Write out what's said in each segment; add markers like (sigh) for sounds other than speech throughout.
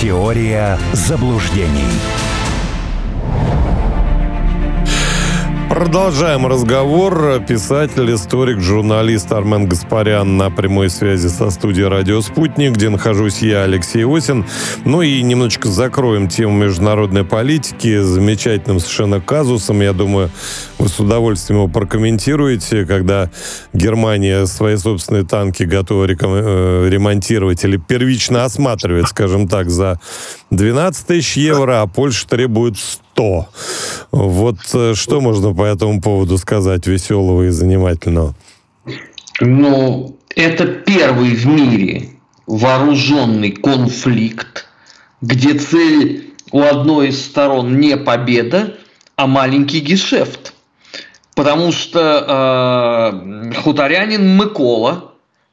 Теория заблуждений. Продолжаем разговор. Писатель, историк, журналист Армен Гаспарян на прямой связи со студией «Радио Спутник», где нахожусь я, Алексей Осин. Ну и немножечко закроем тему международной политики замечательным совершенно казусом. Я думаю, вы с удовольствием его прокомментируете, когда Германия свои собственные танки готова э, ремонтировать или первично осматривать, скажем так, за 12 тысяч евро, а Польша требует 100. Вот э, что можно по этому поводу сказать веселого и занимательного? Ну, это первый в мире вооруженный конфликт, где цель у одной из сторон не победа, а маленький гешефт. Потому что э, хуторянин Микола,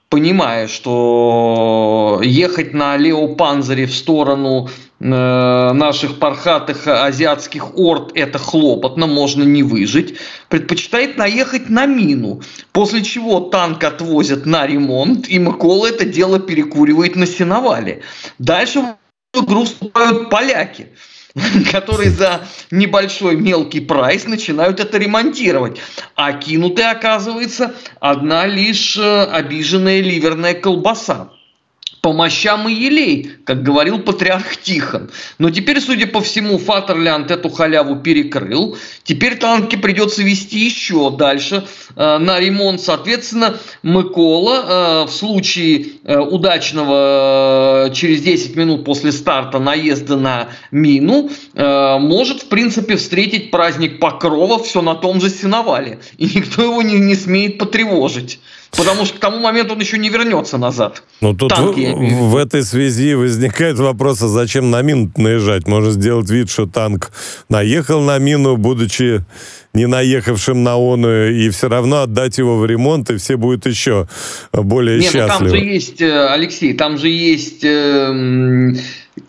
понимая, что ехать на Лео Панзере в сторону Э, наших пархатых азиатских орд это хлопотно, можно не выжить, предпочитает наехать на мину, после чего танк отвозят на ремонт, и Микола это дело перекуривает на сеновале. Дальше вступают поляки (laughs) которые за небольшой мелкий прайс начинают это ремонтировать. А кинуты, оказывается, одна лишь э, обиженная ливерная колбаса по мощам и елей, как говорил патриарх Тихон. Но теперь, судя по всему, Фатерлянд эту халяву перекрыл. Теперь танки придется вести еще дальше э, на ремонт. Соответственно, Микола э, в случае э, удачного э, через 10 минут после старта наезда на мину э, может, в принципе, встретить праздник Покрова все на том же сеновале. И никто его не, не смеет потревожить. Потому что к тому моменту он еще не вернется назад. Ну тут Танки, в, в этой связи возникает вопрос, а зачем на мину наезжать? Можно сделать вид, что танк наехал на мину, будучи не наехавшим на оную, и все равно отдать его в ремонт, и все будут еще более Нет, счастливы. Ну, там же есть, э, Алексей, там же есть э,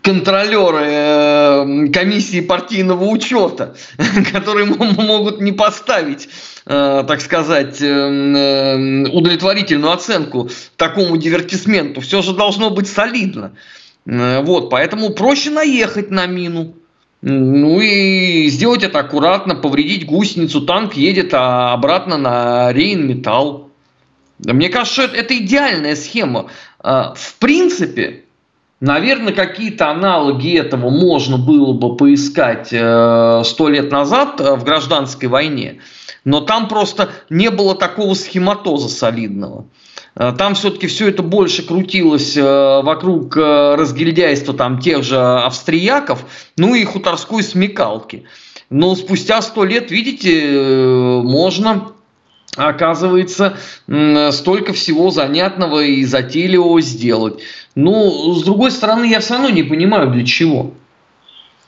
контролеры э, комиссии партийного учета, (laughs) которые могут не поставить, э, так сказать, э, удовлетворительную оценку такому дивертисменту. Все же должно быть солидно. Вот, поэтому проще наехать на мину. Ну и сделать это аккуратно, повредить гусеницу, танк едет а обратно на Рейн-Металл. Мне кажется, это идеальная схема. В принципе, Наверное, какие-то аналоги этого можно было бы поискать э, сто лет назад э, в гражданской войне, но там просто не было такого схематоза солидного. Э, там все-таки все это больше крутилось вокруг разгильдяйства там тех же австрияков, ну и хуторской смекалки. Но спустя сто лет, видите, можно оказывается, столько всего занятного и затейливого сделать. Ну, с другой стороны, я все равно не понимаю, для чего.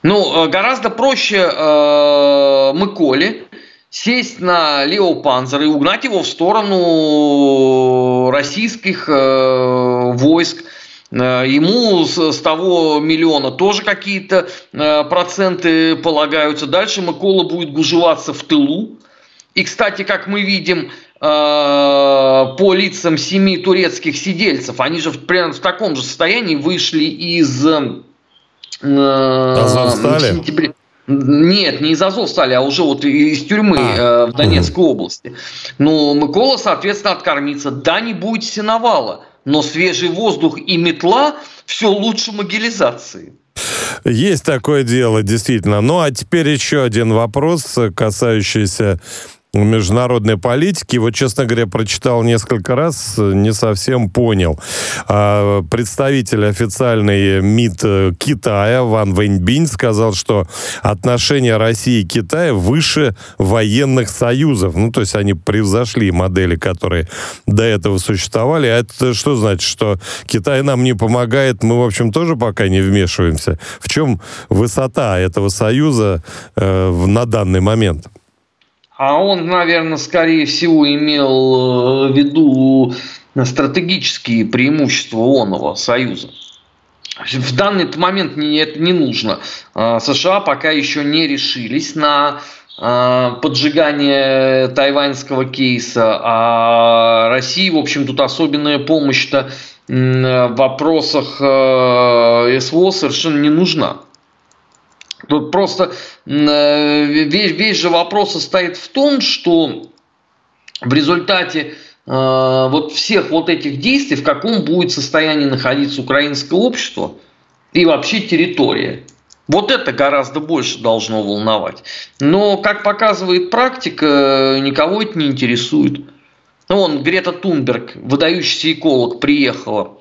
Ну, э, гораздо проще э, Миколе сесть на Лео Панзер и угнать его в сторону российских э, войск. Э, ему с, того миллиона тоже какие-то проценты полагаются. Дальше Микола будет гужеваться в тылу. И, кстати, как мы видим, э, по лицам семи турецких сидельцев, они же примерно в таком же состоянии вышли из э? Нет, не из Азовстали, а уже вот из тюрьмы а. э, в Донецкой угу. области. Ну, Микола, соответственно, откормится. Да, не будет сеновала, но свежий воздух и метла все лучше могилизации. Есть такое дело, действительно. Ну, а теперь еще один вопрос, касающийся международной политики. Вот, честно говоря, прочитал несколько раз, не совсем понял. А, представитель официальный МИД Китая Ван Вэньбинь сказал, что отношения России и Китая выше военных союзов. Ну, то есть они превзошли модели, которые до этого существовали. А это что значит? Что Китай нам не помогает, мы, в общем, тоже пока не вмешиваемся. В чем высота этого союза э, на данный момент? А он, наверное, скорее всего имел э, в виду стратегические преимущества ООНового союза. В данный момент это не нужно. А, США пока еще не решились на э, поджигание тайваньского кейса, а России, в общем, тут особенная помощь-то в вопросах СВО совершенно не нужна. Тут просто весь, весь же вопрос состоит в том, что в результате вот всех вот этих действий, в каком будет состоянии находиться украинское общество и вообще территория. Вот это гораздо больше должно волновать. Но, как показывает практика, никого это не интересует. Ну, вон, Грета Тунберг, выдающийся эколог, приехала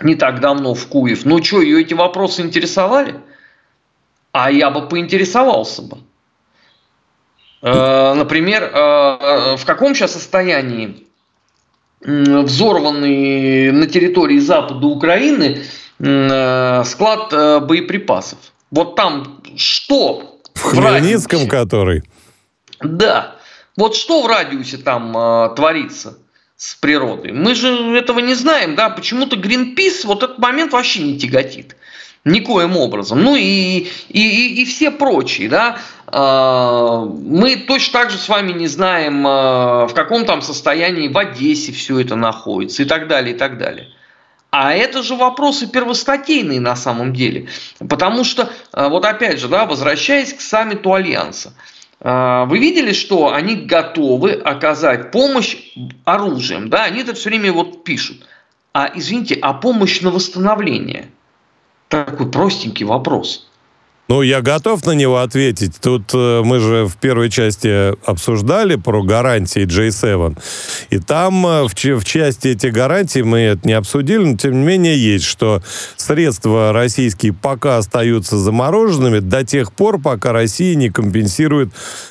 не так давно в Куев. Ну что, ее эти вопросы интересовали? А я бы поинтересовался бы. Э, например, э, в каком сейчас состоянии взорванный на территории запада Украины э, склад боеприпасов? Вот там что? В Хмельницком который? Да. Вот что в радиусе там э, творится с природой? Мы же этого не знаем, да? Почему-то Greenpeace вот этот момент вообще не тяготит. Никоим образом. Ну и, и, и, и все прочие, да. Э, мы точно так же с вами не знаем, э, в каком там состоянии в Одессе все это находится и так далее, и так далее. А это же вопросы первостатейные на самом деле. Потому что, э, вот опять же, да, возвращаясь к саммиту Альянса, вы видели, что они готовы оказать помощь оружием, да, они это все время вот пишут. А, извините, а помощь на восстановление? Такой простенький вопрос. Ну, я готов на него ответить. Тут э, мы же в первой части обсуждали про гарантии J7. И там э, в, в части этих гарантий мы это не обсудили, но тем не менее есть, что средства российские пока остаются замороженными до тех пор, пока Россия не компенсирует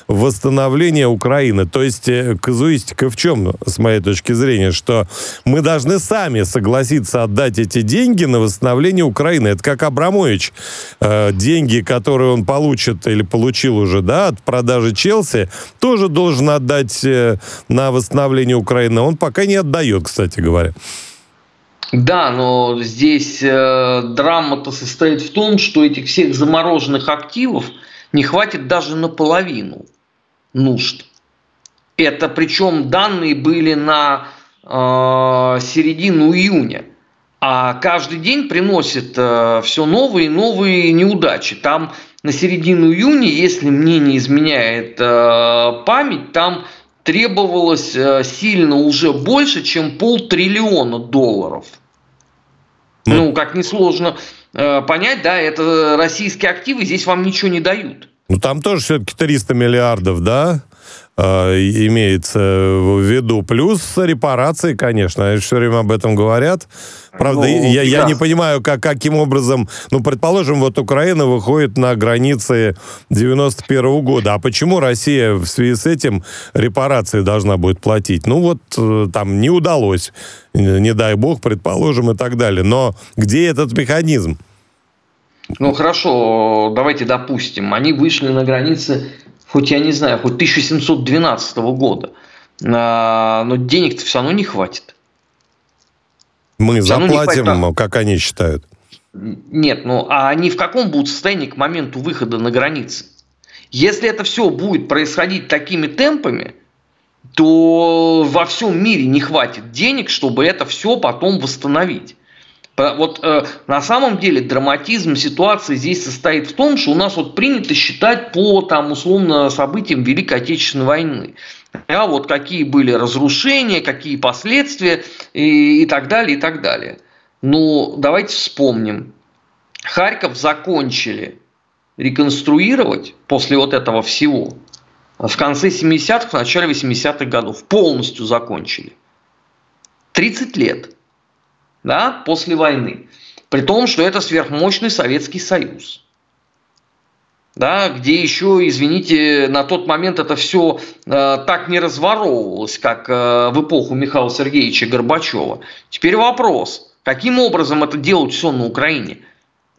восстановление Украины. То есть э, казуистика в чем, с моей точки зрения, что мы должны сами согласиться отдать эти деньги на восстановление Украины. Это как Абрамович. Э, деньги, который он получит или получил уже, да, от продажи Челси, тоже должен отдать э, на восстановление Украины. Он пока не отдает, кстати говоря. Да, но здесь э, драма-то состоит в том, что этих всех замороженных активов не хватит даже наполовину нужд. Это причем данные были на э, середину июня. А каждый день приносит э, все новые и новые неудачи. Там на середину июня, если мне не изменяет э, память, там требовалось э, сильно уже больше, чем полтриллиона долларов. Ну, ну как несложно понять, да, это российские активы здесь вам ничего не дают. Ну, там тоже все-таки 300 миллиардов, да? Э, имеется в виду. Плюс репарации, конечно, все время об этом говорят. Правда, ну, я, я не понимаю, как, каким образом... Ну, предположим, вот Украина выходит на границы 91 -го года. А почему Россия в связи с этим репарации должна будет платить? Ну, вот э, там не удалось, не дай бог, предположим, и так далее. Но где этот механизм? Ну, хорошо, давайте допустим. Они вышли на границы хоть я не знаю, хоть 1712 года, а, но денег-то все равно не хватит. Мы все заплатим, хватит, как они считают. Нет, ну а они в каком будут состоянии к моменту выхода на границы? Если это все будет происходить такими темпами, то во всем мире не хватит денег, чтобы это все потом восстановить. Вот э, на самом деле драматизм ситуации здесь состоит в том, что у нас вот принято считать по там условно событиям Великой Отечественной войны. А вот какие были разрушения, какие последствия и, и так далее, и так далее. Ну, давайте вспомним. Харьков закончили реконструировать после вот этого всего в конце 70-х, в начале 80-х годов. Полностью закончили. 30 лет да, после войны. При том, что это сверхмощный Советский Союз. Да, где еще, извините, на тот момент это все э, так не разворовывалось, как э, в эпоху Михаила Сергеевича Горбачева. Теперь вопрос, каким образом это делать все на Украине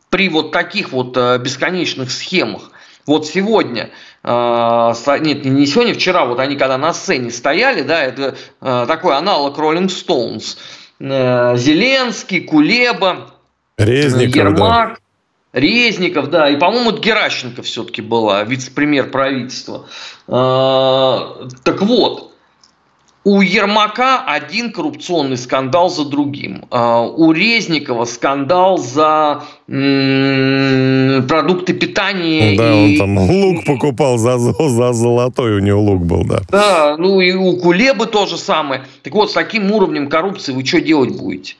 при вот таких вот э, бесконечных схемах? Вот сегодня, э, нет, не сегодня, вчера, вот они когда на сцене стояли, да, это э, такой аналог Rolling Stones – Зеленский, Кулеба, Резников, Ермак. Резников, да, и, по-моему, Геращенко все-таки была, вице-премьер правительства. А, так вот, у Ермака один коррупционный скандал за другим. А, у Резникова скандал за продукты питания. Да, и... он там лук покупал за, за золотой, у него лук был, да. Да, ну и у Кулебы то же самое. Так вот, с таким уровнем коррупции вы что делать будете?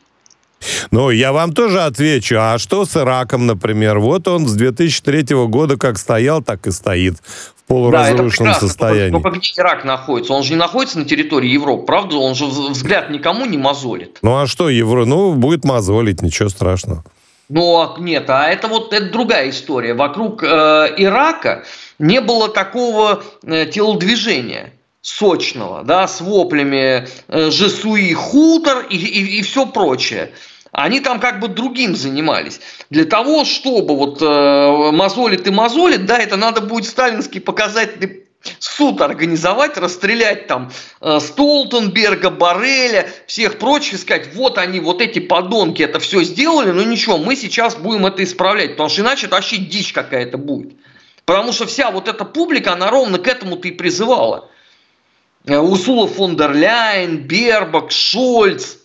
Ну, я вам тоже отвечу. А что с Ираком, например? Вот он с 2003 года как стоял, так и стоит полуразрушенном да, состоянии. Только, только где Ирак находится? Он же не находится на территории Европы, правда? Он же взгляд никому не мозолит. Ну, а что Евро? Ну, будет мозолить, ничего страшного. Ну, а нет, а это вот это другая история. Вокруг э, Ирака не было такого э, телодвижения сочного, да, с воплями э, «Жесуи хутор» и, и, и все прочее. Они там как бы другим занимались. Для того, чтобы вот э, мозолит и мозолит, да, это надо будет сталинский показательный суд организовать, расстрелять там э, Столтенберга, Барреля, всех прочих, сказать, вот они, вот эти подонки это все сделали, но ничего, мы сейчас будем это исправлять, потому что иначе это вообще дичь какая-то будет. Потому что вся вот эта публика, она ровно к этому-то и призывала. Э, Усула фон дер Ляйн, Бербак, Шольц,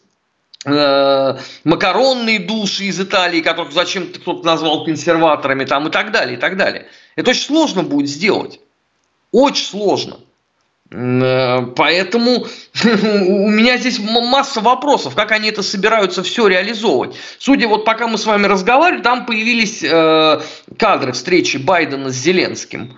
макаронные души из Италии, которых зачем-то кто-то назвал консерваторами там и так далее, и так далее. Это очень сложно будет сделать. Очень сложно. Э, поэтому (laughs) у меня здесь масса вопросов, как они это собираются все реализовывать. Судя вот пока мы с вами разговаривали, там появились э, кадры встречи Байдена с Зеленским.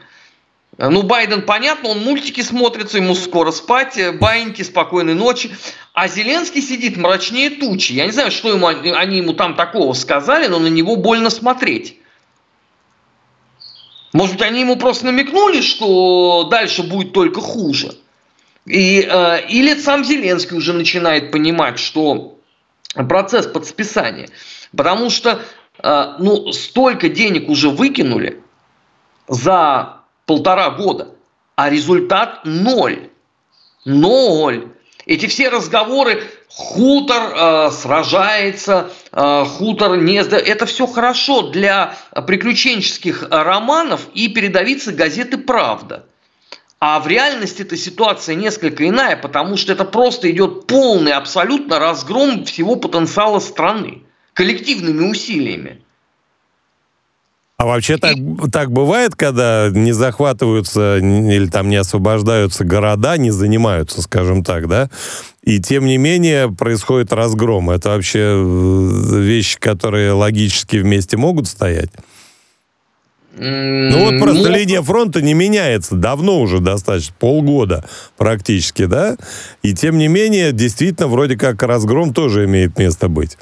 Э, ну, Байден, понятно, он мультики смотрится, ему скоро спать, э, баиньки, спокойной ночи. А Зеленский сидит мрачнее тучи. Я не знаю, что ему, они ему там такого сказали, но на него больно смотреть. Может быть, они ему просто намекнули, что дальше будет только хуже. И, э, или сам Зеленский уже начинает понимать, что процесс подсписания. Потому что э, ну, столько денег уже выкинули за полтора года, а результат ноль. Ноль. Эти все разговоры, хутор э, сражается, э, хутор не... Это все хорошо для приключенческих романов и передовицы газеты «Правда». А в реальности эта ситуация несколько иная, потому что это просто идет полный абсолютно разгром всего потенциала страны коллективными усилиями. А вообще так, так бывает, когда не захватываются или там не освобождаются города, не занимаются, скажем так, да? И тем не менее происходит разгром. Это вообще э, вещи, которые логически вместе могут стоять? Ну вот просто ну, линия фронта не меняется давно уже достаточно, полгода практически, да? И тем не менее, действительно, вроде как разгром тоже имеет место быть.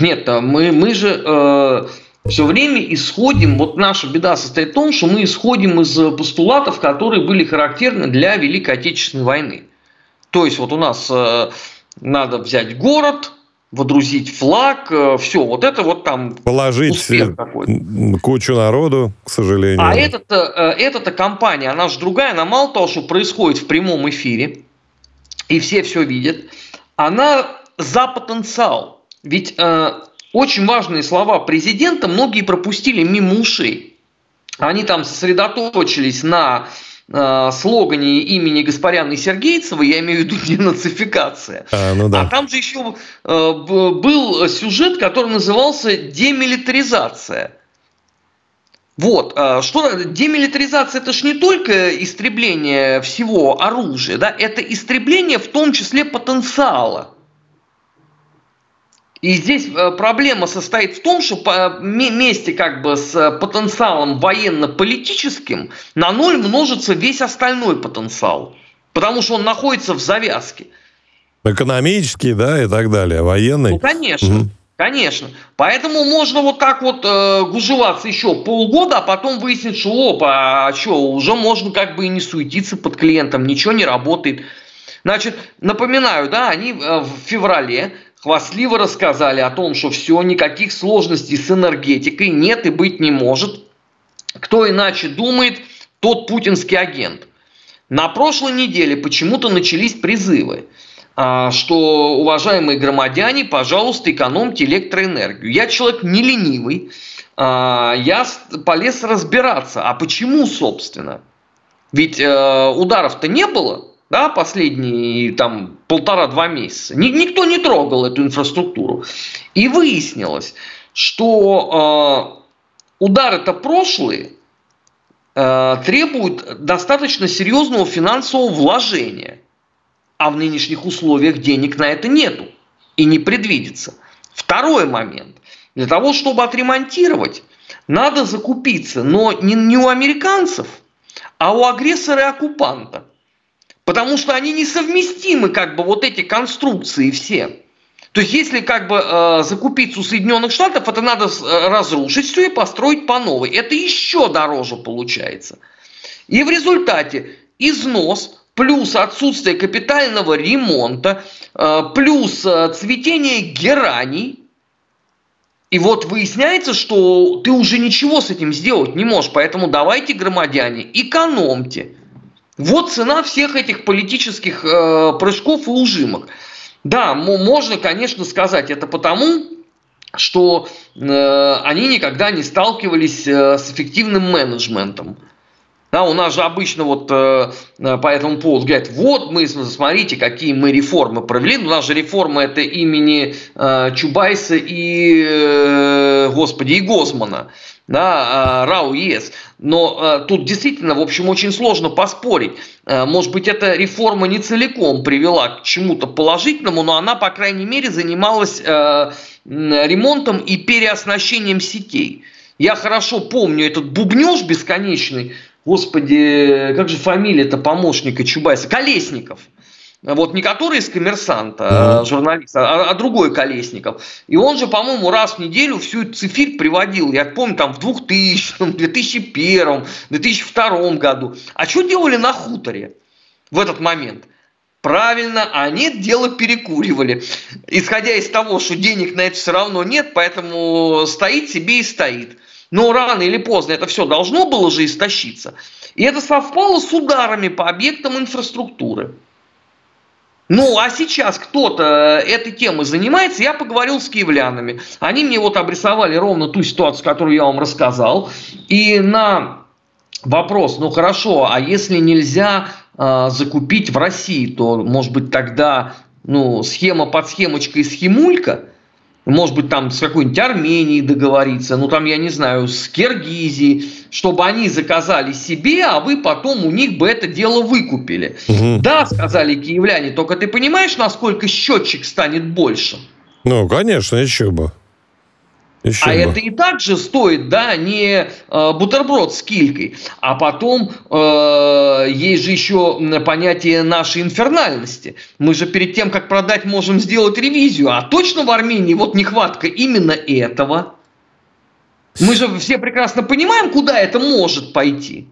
Нет, мы, мы же э, все время исходим, вот наша беда состоит в том, что мы исходим из постулатов, которые были характерны для Великой Отечественной войны. То есть вот у нас э, надо взять город, водрузить флаг, э, все, вот это вот там положить кучу народу, к сожалению. А эта-то, э, эта-то компания, она же другая, она мало того, что происходит в прямом эфире, и все все видят, она за потенциал. Ведь очень важные слова президента многие пропустили мимо ушей. Они там сосредоточились на э, слогане имени Гаспаряна и Сергейцева, я имею в виду (laughs) денацификация. А, ну да. а там же еще э, был сюжет, который назывался демилитаризация. Вот, э, что демилитаризация это же не только истребление всего оружия, да, это истребление в том числе потенциала. И здесь э, проблема состоит в том, что по месте как бы с э, потенциалом военно-политическим на ноль множится весь остальной потенциал. Потому что он находится в завязке. Экономический, да, и так далее, военный. Ну, конечно. Угу. Конечно. Поэтому можно вот так вот э, гужеваться еще полгода, а потом выяснить, что опа, а что, уже можно как бы и не суетиться под клиентом, ничего не работает. Значит, напоминаю, да, они э, в феврале хвастливо рассказали о том, что все, никаких сложностей с энергетикой нет и быть не может. Кто иначе думает, тот путинский агент. На прошлой неделе почему-то начались призывы. а, что, уважаемые громадяне, пожалуйста, экономьте электроэнергию. Я человек не ленивый, а, я полез разбираться, а почему, собственно? Ведь э, ударов-то не было, да, последние там полтора-два месяца. Никто не трогал эту инфраструктуру. И выяснилось, что э, удары-то прошлые э, требуют достаточно серьезного финансового вложения. А в нынешних условиях денег на это нету и не предвидится. Второй момент. Для того, чтобы отремонтировать, надо закупиться, но не, не у американцев, а у агрессора и оккупанта. Потому что они несовместимы, как бы, вот эти конструкции все. То есть, если как бы э, закупиться у Соединенных Штатов, это надо э, разрушить все и построить по новой. Это еще дороже получается. И в результате износ плюс отсутствие капитального ремонта, э, плюс э, цветение гераний. И вот выясняется, что ты уже ничего с этим сделать не можешь. Поэтому давайте, громадяне, экономьте. Вот цена всех этих политических э, прыжков и ужимок. Да, можно, конечно, сказать это потому, что э, они никогда не сталкивались э, с эффективным менеджментом. Да, у нас же обычно вот э, э по этому поводу говорят, вот мы, смотрите, какие мы реформы провели. У нас же реформа это имени э, Чубайса и, э, господи, и Гозмана да, а, РАУ ЕС. Но а, тут действительно, в общем, очень сложно поспорить. А, может быть, эта реформа не целиком привела к чему-то положительному, но она, по крайней мере, занималась ремонтом и переоснащением сетей. Я хорошо помню этот бубнеж бесконечный. Господи, как же фамилия-то помощника Чубайса? Колесников. Вот не который из коммерсанта, mm-hmm. журналист, а, а другой Колесников. И он же, по-моему, раз в неделю всю эту цифирь приводил. Я помню, там в 2000, 2001, 2002 году. А что делали на хуторе в этот момент? Правильно, они дело перекуривали. Исходя из того, что денег на это все равно нет, поэтому стоит себе и стоит. Но рано или поздно это все должно было же истощиться. И это совпало с ударами по объектам инфраструктуры. Ну, а сейчас кто-то э, этой темой занимается, я поговорил с киевлянами. Они мне вот обрисовали ровно ту ситуацию, которую я вам рассказал. И на вопрос, ну хорошо, а если нельзя э, закупить в России, то, может быть, тогда ну, схема под схемочкой схемулька – может быть, там с какой-нибудь Арменией договориться, ну там, я не знаю, с Киргизией, чтобы они заказали себе, а вы потом у них бы это дело выкупили. Угу. Да, сказали киевляне, только ты понимаешь, насколько счетчик станет больше? Ну, конечно, еще бы. Еще а бы. это и так же стоит, да, не э, бутерброд с килькой, а потом э, есть же еще понятие нашей инфернальности. Мы же перед тем, как продать, можем сделать ревизию. А точно в Армении вот нехватка именно этого. Мы же все прекрасно понимаем, куда это может пойти.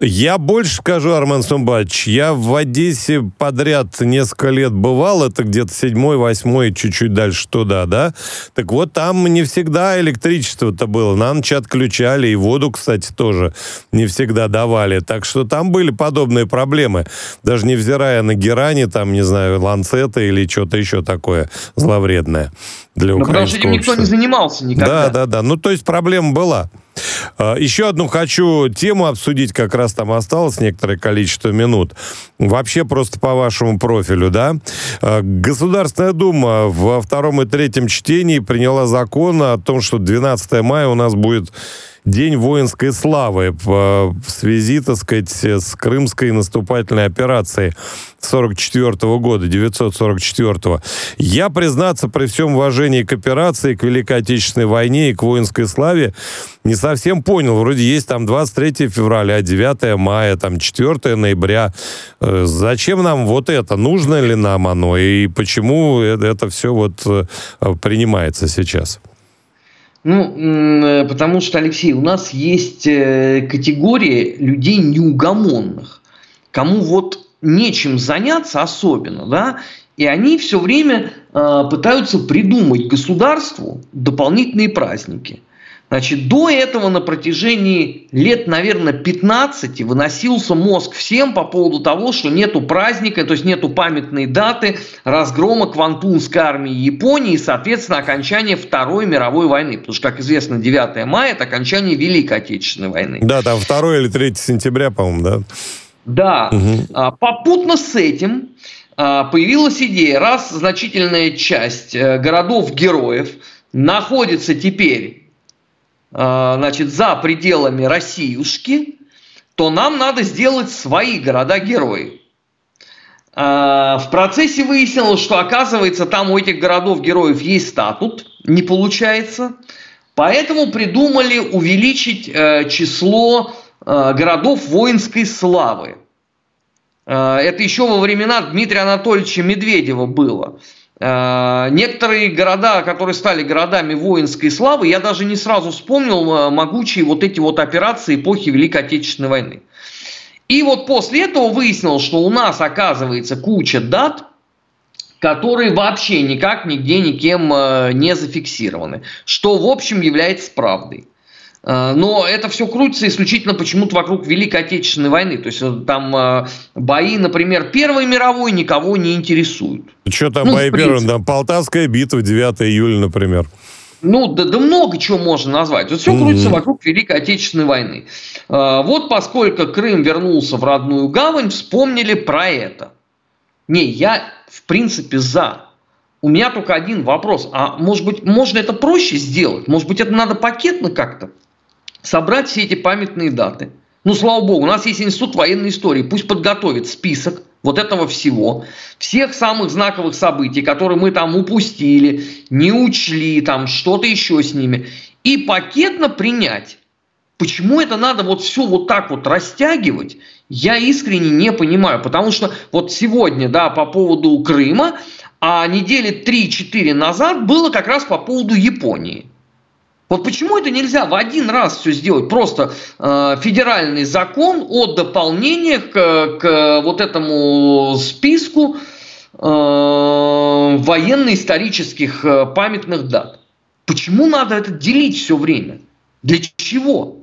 Я больше скажу, Арман Сумбач, я в Одессе подряд несколько лет бывал, это где-то седьмой, восьмой, чуть-чуть дальше туда, да? Так вот, там не всегда электричество-то было, на ночь отключали, и воду, кстати, тоже не всегда давали, так что там были подобные проблемы, даже невзирая на герани, там, не знаю, ланцета или что-то еще такое зловредное для ну, потому что этим никто не занимался никогда. Да, да, да, ну то есть проблема была. А, еще одну хочу тему обсудить, как раз там осталось некоторое количество минут. Вообще просто по вашему профилю, да? А, Государственная Дума во втором и третьем чтении приняла закон о том, что 12 мая у нас будет День воинской славы в связи, так сказать, с крымской наступательной операцией 44 года, 944 -го. Я, признаться, при всем уважении к операции, к Великой Отечественной войне и к воинской славе, не совсем понял. Вроде есть там 23 февраля, 9 мая, там 4 ноября. Э, зачем нам вот это? Нужно ли нам оно? И почему это все вот э, принимается сейчас? Ну, э, потому что, Алексей, у нас есть э, категория людей неугомонных, кому вот нечем заняться особенно, да, и они все время э, пытаются придумать государству дополнительные праздники. Значит, до этого на протяжении лет, наверное, 15 выносился мозг всем по поводу того, что нету праздника, то есть нету памятной даты разгрома Квантунской армии Японии и, соответственно, окончания Второй мировой войны. Потому что, как известно, 9 мая – это окончание Великой Отечественной войны. Да, там 2 или 3 сентября, по-моему, да? Да. Угу. Попутно с этим а, появилась идея, раз значительная часть э, городов-героев находится теперь значит, за пределами Россиюшки, то нам надо сделать свои города-герои. Э, в процессе выяснилось, что оказывается там у этих городов-героев есть статут, не получается. Поэтому придумали увеличить э, число городов воинской славы. Это еще во времена Дмитрия Анатольевича Медведева было. Э, некоторые города, которые стали городами воинской славы, я даже не сразу вспомнил э, могучие вот эти вот операции эпохи Великой Отечественной войны. И вот после этого выяснилось, что у нас оказывается куча дат, которые вообще никак нигде никем э, не зафиксированы, что в общем является правдой. Э, но это все крутится исключительно почему-то вокруг Великой Отечественной войны. То есть э, там э, бои, например, Первой мировой никого не интересуют. Что там ну, бои Первой? Там Полтавская битва 9 июля, например. Ну, да, да много чего можно назвать. Вот все крутится mm-hmm. вокруг Великой Отечественной войны. Вот поскольку Крым вернулся в родную гавань, вспомнили про это. Не, я в принципе за. У меня только один вопрос. А может быть, можно это проще сделать? Может быть, это надо пакетно как-то? Собрать все эти памятные даты. Ну, слава богу, у нас есть Институт военной истории. Пусть подготовит список вот этого всего, всех самых знаковых событий, которые мы там упустили, не учли, там что-то еще с ними, и пакетно принять. Почему это надо вот все вот так вот растягивать, я искренне не понимаю. Потому что вот сегодня, да, по поводу Крыма, а недели 3-4 назад было как раз по поводу Японии. Вот почему это нельзя в один раз все сделать? Просто э, федеральный закон о дополнениях к, к вот этому списку э, военно-исторических э, памятных дат. Почему надо это делить все время? Для чего?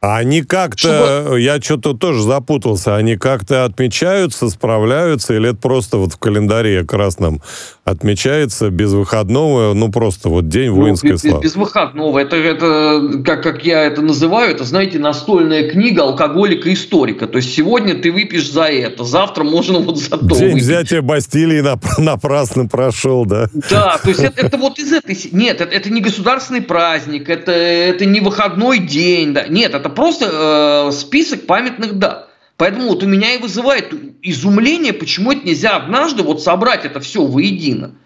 Они как-то, Чтобы... я что-то тоже запутался, они как-то отмечаются, справляются, или это просто вот в календаре красном отмечается без выходного, ну просто вот день ну, воинской без, славы? Без выходного, это, это как, как я это называю, это, знаете, настольная книга алкоголика-историка, то есть сегодня ты выпьешь за это, завтра можно вот за то День выпить. взятия Бастилии напрасно прошел, да? Да, то есть это, это вот из этой... Нет, это, это не государственный праздник, это, это не выходной день, да, нет, это просто э, список памятных дат. Поэтому вот у меня и вызывает изумление, почему это нельзя однажды вот собрать это все воедино.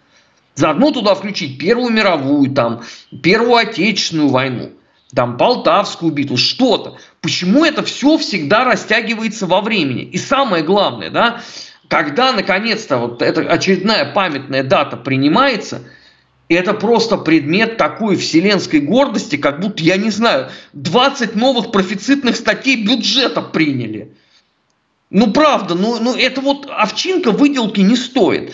Заодно туда включить Первую мировую, там, Первую Отечественную войну, там, Полтавскую битву, что-то. Почему это все всегда растягивается во времени? И самое главное, да, когда наконец-то вот эта очередная памятная дата принимается – это просто предмет такой вселенской гордости, как будто, я не знаю, 20 новых профицитных статей бюджета приняли. Ну, правда, ну, ну это вот овчинка выделки не стоит.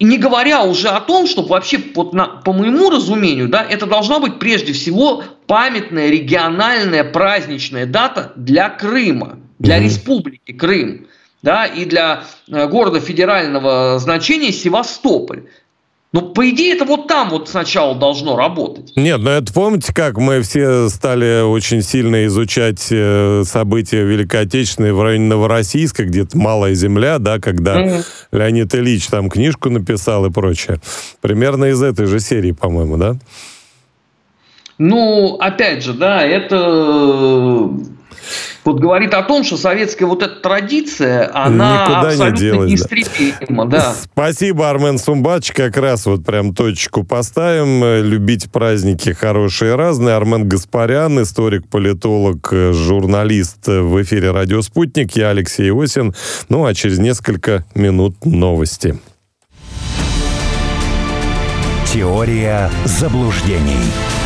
И не говоря уже о том, что вообще, вот на, по моему разумению, да, это должна быть прежде всего памятная региональная праздничная дата для Крыма, для mm-hmm. республики Крым, да, и для э, города федерального значения Севастополь. Ну, по идее, это вот там вот сначала должно работать. Нет, ну это помните, как мы все стали очень сильно изучать э, события Великой Отечественной в районе Новороссийска, где-то Малая Земля, да, когда mm-hmm. Леонид Ильич там книжку написал и прочее. Примерно из этой же серии, по-моему, да? Ну, опять же, да, это вот говорит о том, что советская вот эта традиция, она Никуда абсолютно не делась, неистребима. Да. Да. Спасибо, Армен Сумбач. Как раз вот прям точку поставим. Любить праздники хорошие и разные. Армен Гаспарян, историк, политолог, журналист в эфире «Радио Спутник». Я Алексей Осин. Ну, а через несколько минут новости. Теория заблуждений.